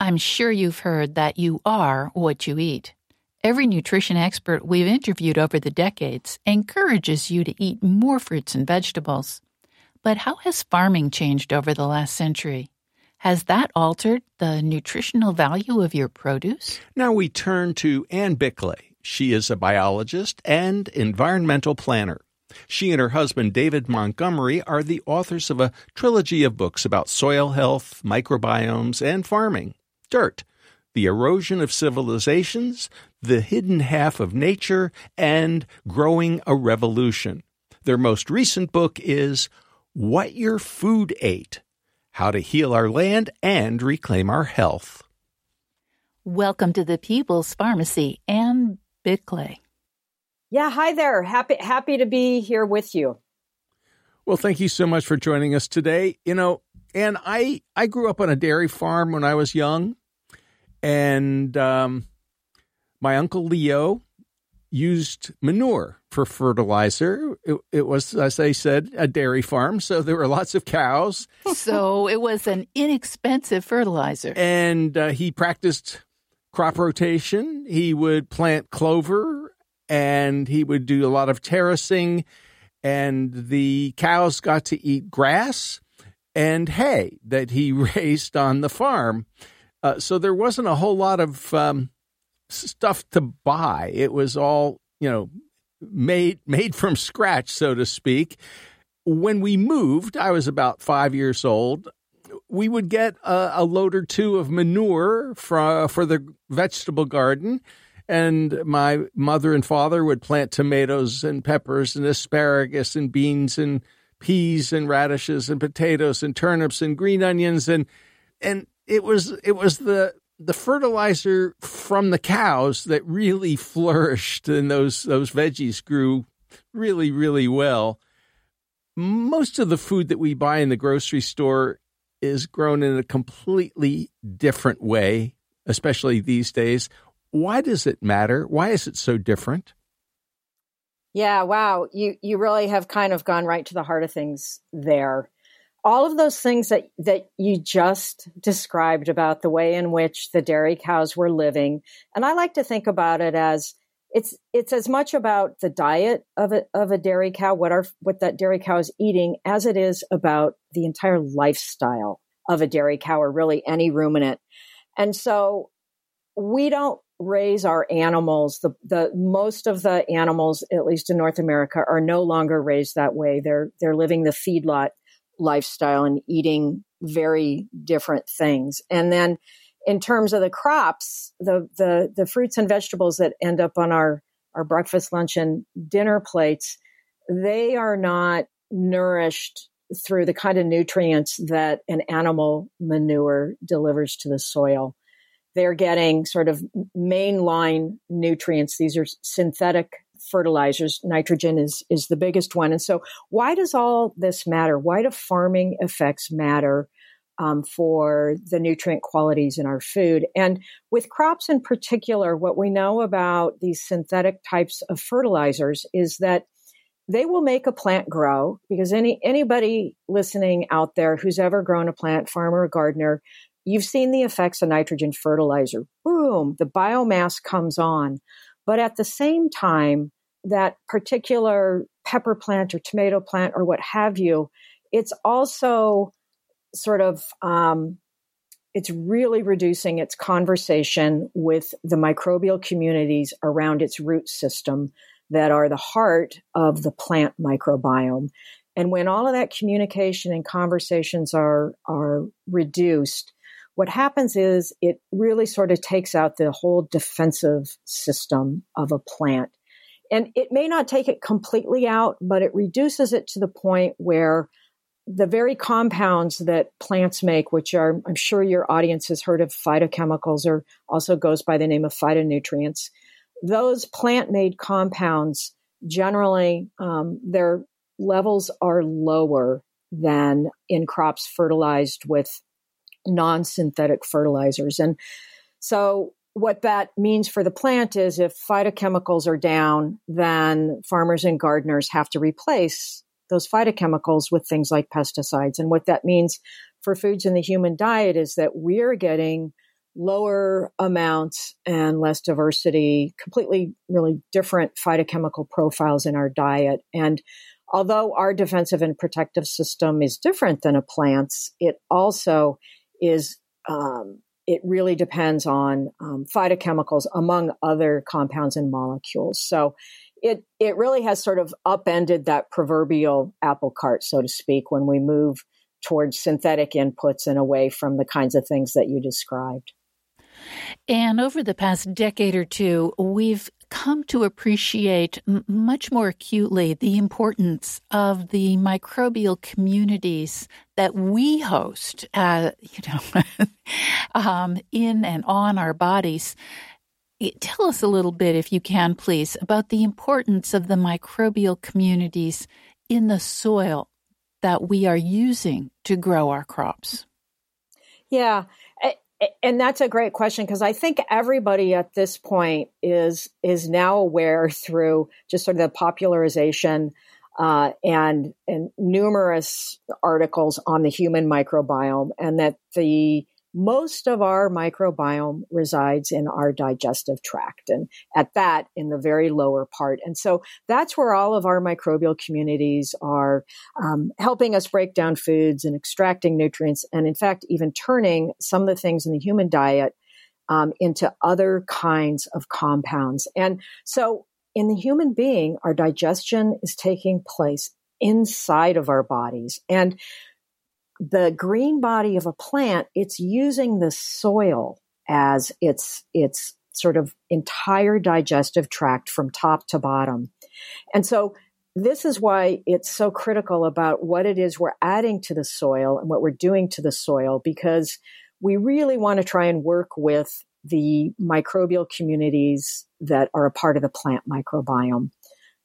I'm sure you've heard that you are what you eat. Every nutrition expert we've interviewed over the decades encourages you to eat more fruits and vegetables. But how has farming changed over the last century? Has that altered the nutritional value of your produce? Now we turn to Anne Biklé. She is a biologist and environmental planner. She and her husband, David Montgomery, are the authors of a trilogy of books about soil health, microbiomes, and farming. Dirt, The Erosion of Civilizations, The Hidden Half of Nature, and Growing a Revolution. Their most recent book is what Your Food Ate How to Heal Our Land and Reclaim Our Health. Welcome to the People's Pharmacy, Anne Biklé. Yeah, hi there. Happy happy to be here with you. Well, thank you so much for joining us today. You know, and I I grew up on a dairy farm when I was young, and um, my uncle Leo used manure for fertilizer. It, it, was, as I said, a dairy farm, so there were lots of cows. (laughs) So it was an inexpensive fertilizer. And uh, he practiced crop rotation. He would plant clover and he would do a lot of terracing. And the cows got to eat grass and hay that he (laughs) raised on the farm. Uh, so there wasn't a whole lot of um, stuff to buy. It was all, you know, made made from scratch, so to speak. When we moved, I was about five years old. We would get a, a load or two of manure for for the vegetable garden, and my mother and father would plant tomatoes and peppers and asparagus and beans and peas and radishes and potatoes and turnips and green onions and and it was it was the the fertilizer from the cows that really (laughs) flourished and those those veggies grew really really well. Most of the food that we buy in the grocery store is grown in a completely different way especially these days. Why does it matter? Why is it so different? Yeah wow. You you really have kind of gone right to the heart of things there all of those things that that you just described about the way in which the dairy cows were living. And i like to think about it as it's it's as much about the diet of a of a dairy cow what our what that dairy cow is eating as it is about the entire lifestyle of a dairy cow or really any ruminant. And so we don't raise our animals. The the most of the animals at least in North America are no longer raised that way. They're they're living the feedlot lifestyle and eating very different things. And then in terms of the crops, the the the fruits and vegetables that end up on our our breakfast, lunch, and dinner plates, they are not nourished through the kind of nutrients that an animal manure delivers to the soil. They're getting sort of mainline nutrients. These are synthetic fertilizers. Nitrogen is, is the biggest one. And so why does all this matter? Why do farming effects matter? Um, for the nutrient qualities in our food. And with crops in particular, what we know about these synthetic types of fertilizers is that they will make a plant grow because any anybody listening out there who's ever grown a plant, farmer or gardener, you've seen the effects of nitrogen fertilizer. Boom, the biomass comes on. But at the same time, that particular pepper plant or tomato plant or what have you, it's also sort of um, it's really reducing its conversation with the microbial communities around its root system that are the heart of the plant microbiome. And when all of that communication and conversations are are reduced, what happens is it really sort of takes out the whole defensive system of a plant. And it may not take it completely out, but it reduces it to the point where the very compounds that plants make, which are, I'm sure your audience has heard of phytochemicals or also goes by the name of phytonutrients, those plant made compounds generally, um, their levels are lower than in crops fertilized with non synthetic fertilizers. And so, what that means for the plant is if phytochemicals are down, then farmers and gardeners have to replace those phytochemicals with things like pesticides. And what that means for foods in the human diet is that we're getting lower amounts and less diversity, completely really different phytochemical profiles in our diet. And although our defensive and protective system is different than a plant's, it also is um, it really depends on um, phytochemicals among other compounds and molecules. So it it really has sort of upended that proverbial apple cart, so to speak, when we move towards synthetic inputs and away from the kinds of things that you described. And over the past decade or two, we've come to appreciate m- much more acutely the importance of the microbial communities that we host, uh, you know, (laughs) um, in and on our bodies. Tell us a little bit, if you can, please, about the importance of the microbial communities in the soil that we are using to grow our crops. Yeah, and that's a great question because I think everybody at this point is is now aware through just sort of the popularization uh, and and numerous articles on the human microbiome, and that the most of our microbiome resides in our digestive tract and at that in the very lower part. And so that's where all of our microbial communities are um, helping us break down foods and extracting nutrients. And in fact, even turning some of the things in the human diet um, into other kinds of compounds. And so in the human being, our digestion is taking place inside of our bodies. And the green body of a plant, it's using the soil as its, its sort of entire digestive tract from top to bottom. And so this is why it's so critical about what it is we're adding to the soil and what we're doing to the soil, because we really want to try and work with the microbial communities that are a part of the plant microbiome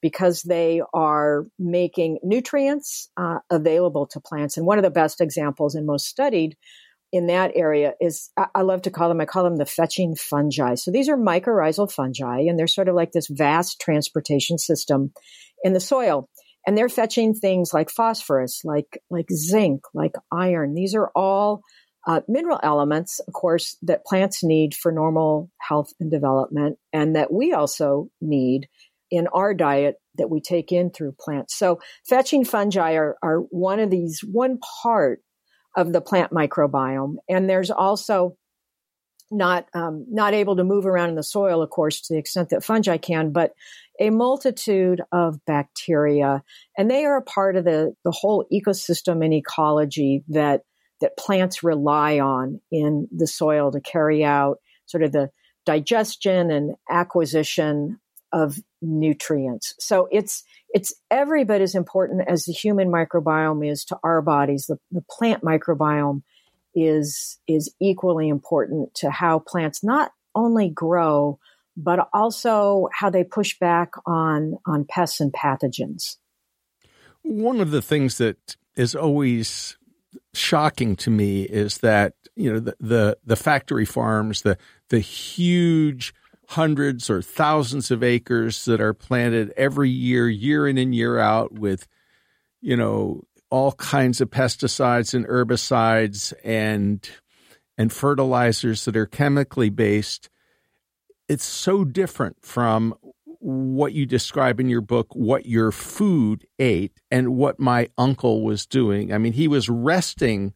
because they are making nutrients uh, available to plants. And one of the best examples and most studied in that area is I love to call them, I call them the fetching fungi. So these are mycorrhizal fungi, and they're sort of like this vast transportation system in the soil. And they're fetching things like phosphorus, like, like zinc, like iron. These are all uh, mineral elements, of course, that plants need for normal health and development, and that we also need in our diet that we take in through plants. So fetching fungi are, are one of these, one part of the plant microbiome. And there's also not, um, not able to move around in the soil, of course, to the extent that fungi can, but a multitude of bacteria. And they are a part of the, the whole ecosystem and ecology that, that plants rely on in the soil to carry out sort of the digestion and acquisition of nutrients. So it's it's every bit as important as the human microbiome is to our bodies. The, the plant microbiome is is equally important to how plants not only grow but also how they push back on on pests and pathogens. One of the things that is always shocking to me is that you know the the, the factory farms, the the huge hundreds or thousands of acres that are planted every year, year in and year out, with, you know, all kinds of pesticides and herbicides and and fertilizers that are chemically based. It's so different from what you describe in your book, what your food ate, and what my uncle was doing. I mean, he was resting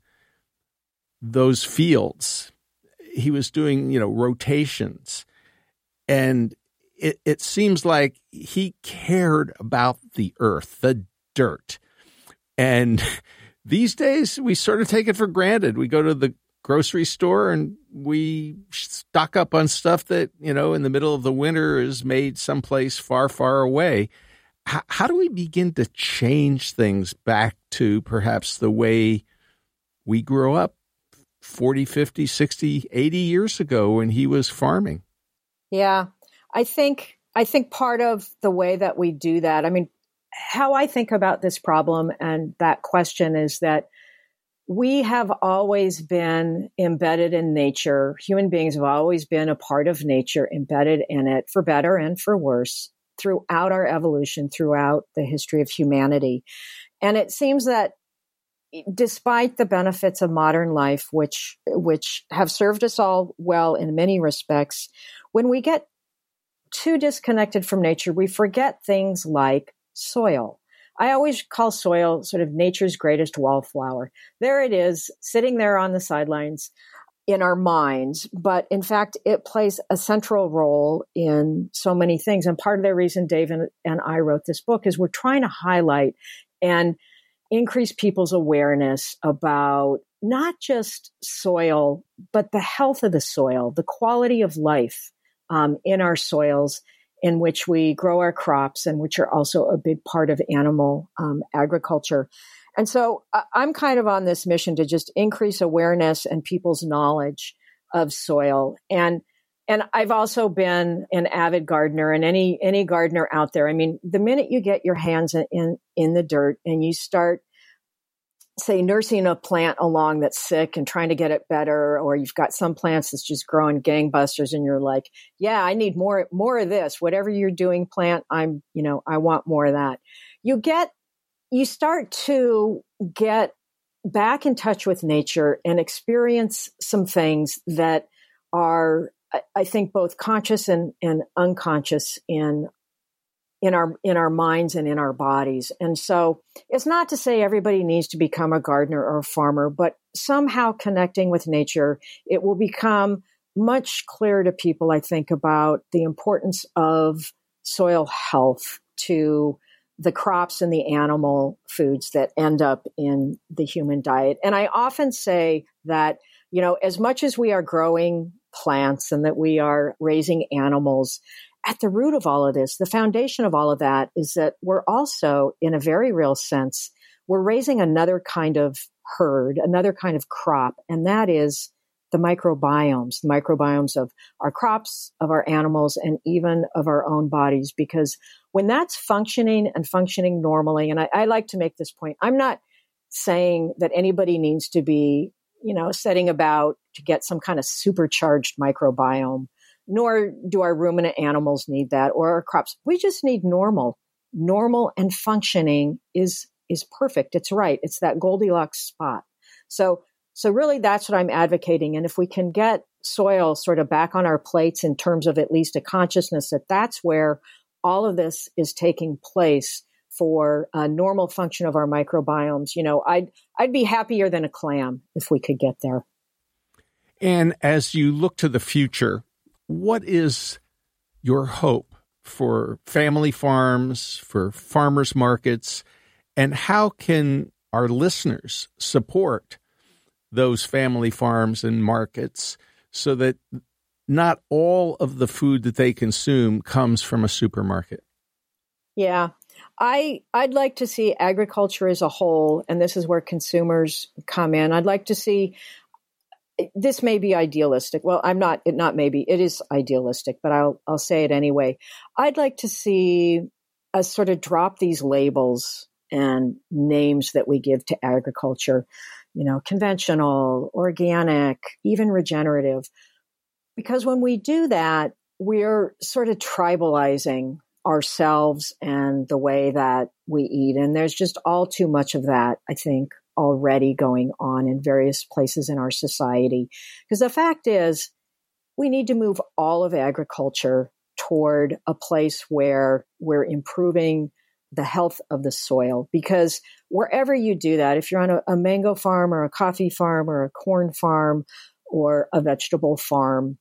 those fields. He was doing, you know, rotations and it, it seems like he cared about the earth, the dirt. And (laughs) these days, we sort of take it for granted. We go to the grocery store and we stock up on stuff that, you know, in the middle of the winter is made someplace far, far away. How, how do we begin to change things back to perhaps the way we grew up 40, 50, 60, 80 years ago when he was farming? Yeah. I think I think part of the way that we do that, I mean, how I think about this problem and that question is that we have always been embedded in nature. Human beings have always been a part of nature, embedded in it for better and for worse throughout our evolution, throughout the history of humanity. And it seems that despite the benefits of modern life, which, which have served us all well in many respects, when we get too disconnected from nature, we forget things like soil. I always call soil sort of nature's greatest wallflower. There it is, sitting there on the sidelines in our minds, but in fact, it plays a central role in so many things. And part of the reason Dave and, and I wrote this book is we're trying to highlight and increase people's awareness about not just soil, but the health of the soil, the quality of life um, in our soils in which we grow our crops and which are also a big part of animal um, agriculture. And so I'm kind of on this mission to just increase awareness and people's knowledge of soil. And and I've also been an avid gardener and any any gardener out there. I mean, the minute you get your hands in in, in the dirt and you start say nursing a plant along that's sick and trying to get it better or you've got some plants that's just growing gangbusters and you're like yeah i need more more of this. Whatever you're doing plant i'm you know i want more of that. You get you start to get back in touch with nature and experience some things that are I think both conscious and, and unconscious in in our in our minds and in our bodies. And so it's not to say everybody needs to become a gardener or a farmer, but somehow connecting with nature, it will become much clearer to people, I think, about the importance of soil health to the crops and the animal foods that end up in the human diet. And I often say that, you know, as much as we are growing plants and that we are raising animals, at the root of all of this, the foundation of all of that is that we're also, in a very real sense, we're raising another kind of herd, another kind of crop, and that is the microbiomes, the microbiomes of our crops, of our animals, and even of our own bodies. Because when that's functioning and functioning normally, and I, I like to make this point, I'm not saying that anybody needs to be, you know, setting about to get some kind of supercharged microbiome nor do our ruminant animals need that or our crops. We just need normal. Normal and functioning is is perfect. It's right. It's that Goldilocks spot. So so really that's what I'm advocating and if we can get soil sort of back on our plates in terms of at least a consciousness that that's where all of this is taking place for a normal function of our microbiomes, you know, I'd I'd be happier than a clam if we could get there. And as you look to the future, what is your hope for family farms, for farmers markets, and how can our listeners support those family farms and markets so that not all of the food that they consume comes from a supermarket? Yeah. I I'd like to see agriculture as a whole and this is where consumers come in. I'd like to see this may be idealistic. Well, I'm not. It not maybe it is idealistic, but I'll I'll say it anyway. I'd like to see us sort of drop these labels and names that we give to agriculture. You know, conventional, organic, even regenerative, because when we do that, we're sort of tribalizing ourselves and the way that we eat, and there's just all too much of that. I think already going on in various places in our society. Because the fact is, we need to move all of agriculture toward a place where we're improving the health of the soil. Because wherever you do that, if you're on a, a mango farm or a coffee farm or a corn farm or a vegetable farm,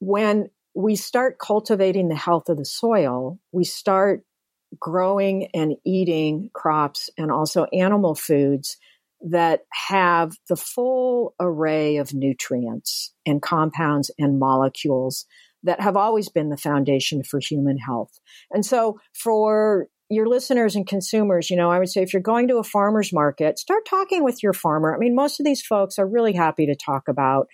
when we start cultivating the health of the soil, we start growing and eating crops and also animal foods that have the full array of nutrients and compounds and molecules that have always been the foundation for human health. And so for your listeners and consumers, you know, I would say if you're going to a farmer's market, start talking with your farmer. I mean, most of these folks are really happy to talk about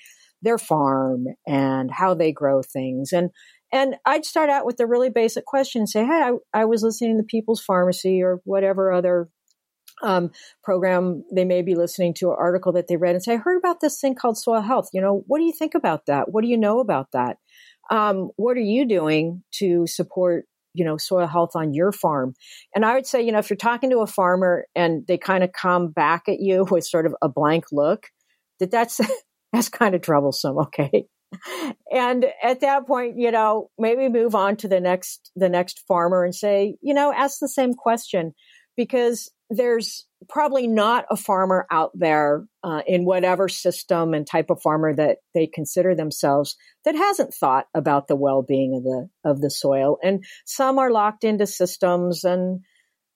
their farm and how they grow things. And, And I'd start out with a really basic question and say, Hey, I, I was listening to People's Pharmacy or whatever other um, program they may be listening to an article that they read and say, I heard about this thing called soil health. You know, what do you think about that? What do you know about that? Um, what are you doing to support you know soil health on your farm and i would say you know if you're talking to a farmer and they kind of come back at you (laughs) with sort of a blank look that that's (laughs) that's kind of troublesome okay and at that point you know maybe move on to the next the next farmer and say you know ask the same question because there's probably not a farmer out there uh, in whatever system and type of farmer that they consider themselves that hasn't thought about the well-being of the of the soil. And some are locked into systems and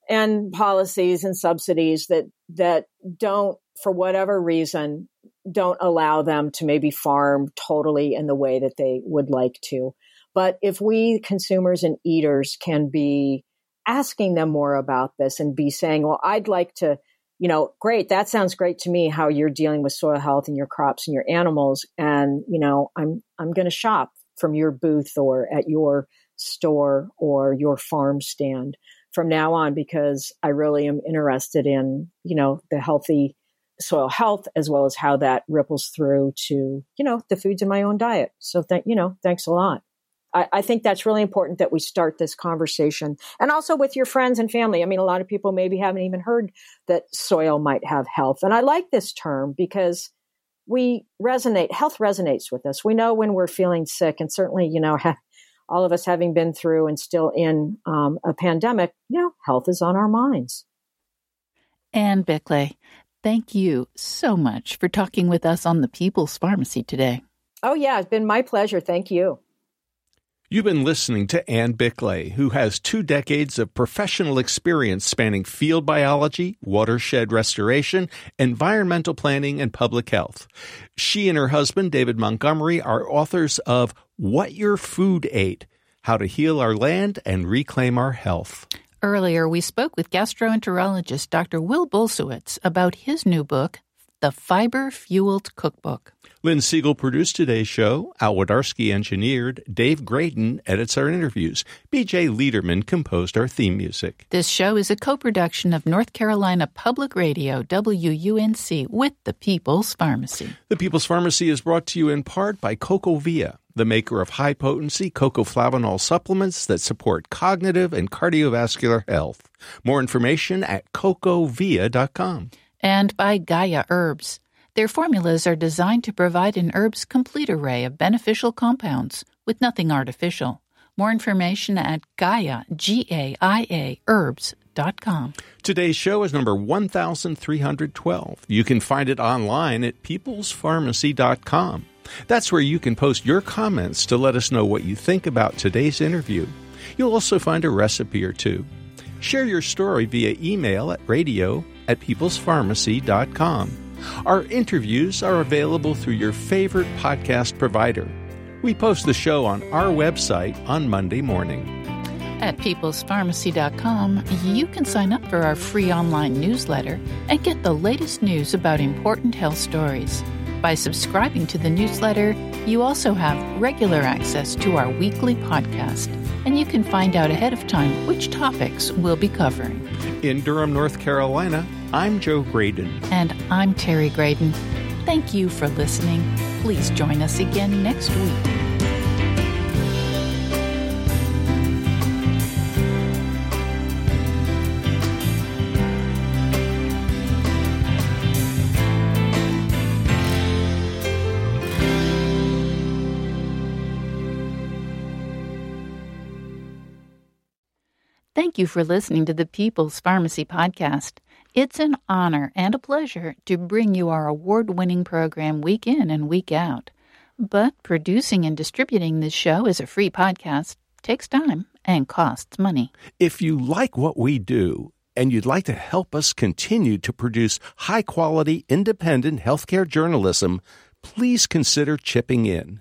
and policies and subsidies that that don't for whatever reason don't allow them to maybe farm totally in the way that they would like to. But if we consumers and eaters can be asking them more about this and be saying, well, I'd like to, you know, great, that sounds great to me how you're dealing with soil health and your crops and your animals. And, you know, I'm, I'm going to shop from your booth or at your store or your farm stand from now on because I really am interested in, you know, the healthy soil health as well as how that ripples through to, you know, the foods in my own diet. So thank, you know, thanks a lot. I, I, think that's really important that we start this conversation and also with your friends and family. I mean, a lot of people maybe haven't even heard that soil might have health. And I like this term because we resonate, health resonates with us. We know when we're feeling sick and certainly, you know, all of us having been through and still in um, a pandemic, you know, health is on our minds. Anne Biklé, thank you so much for talking with us on the People's Pharmacy today. Oh, yeah, it's been my pleasure. Thank you. You've been listening to Anne Biklé, who has two decades of professional experience spanning field biology, watershed restoration, environmental planning, and public health. She and her husband, David Montgomery, are authors of What Your Food Ate How to Heal Our Land and Reclaim Our Health. Earlier, we spoke with gastroenterologist Dr. Will Bulsiewicz about his new book, The Fiber Fueled Cookbook. Lynn Siegel produced today's show. Al Wodarski engineered. Dave Graedon edits our interviews. BJ Liederman composed our theme music. This show is a co production of North Carolina Public Radio, WUNC, with the People's Pharmacy. The People's Pharmacy is brought to you in part by CocoVia, the maker of high potency cocoflavanol supplements that support cognitive and cardiovascular health. More information at cocovia.com. And by Gaia Herbs. Their formulas are designed to provide an herb's complete array of beneficial compounds with nothing artificial. More information at Gaia, G-A-I-A, herbs.com. Today's show is number 1312. You can find it online at peoplespharmacy.com. That's where you can post your comments to let us know what you think about today's interview. You'll also find a recipe or two. Share your story via email at radio at peoplespharmacy.com. Our interviews are available through your favorite podcast provider. We post the show on our website on Monday morning. At peoplespharmacy.com, you can sign up for our free online newsletter and get the latest news about important health stories. By subscribing to the newsletter, you also have regular access to our weekly podcast, and you can find out ahead of time which topics we'll be covering. In Durham, North Carolina, I'm Joe Graedon. And I'm Terry Graedon. Thank you for listening. Please join us again next week. You for listening to the People's Pharmacy Podcast. It's an honor and a pleasure to bring you our award winning program week in and week out. But producing and distributing this show as a free podcast takes time and costs money. If you like what we do, and you'd like to help us continue to produce high quality, independent healthcare journalism, please consider chipping in.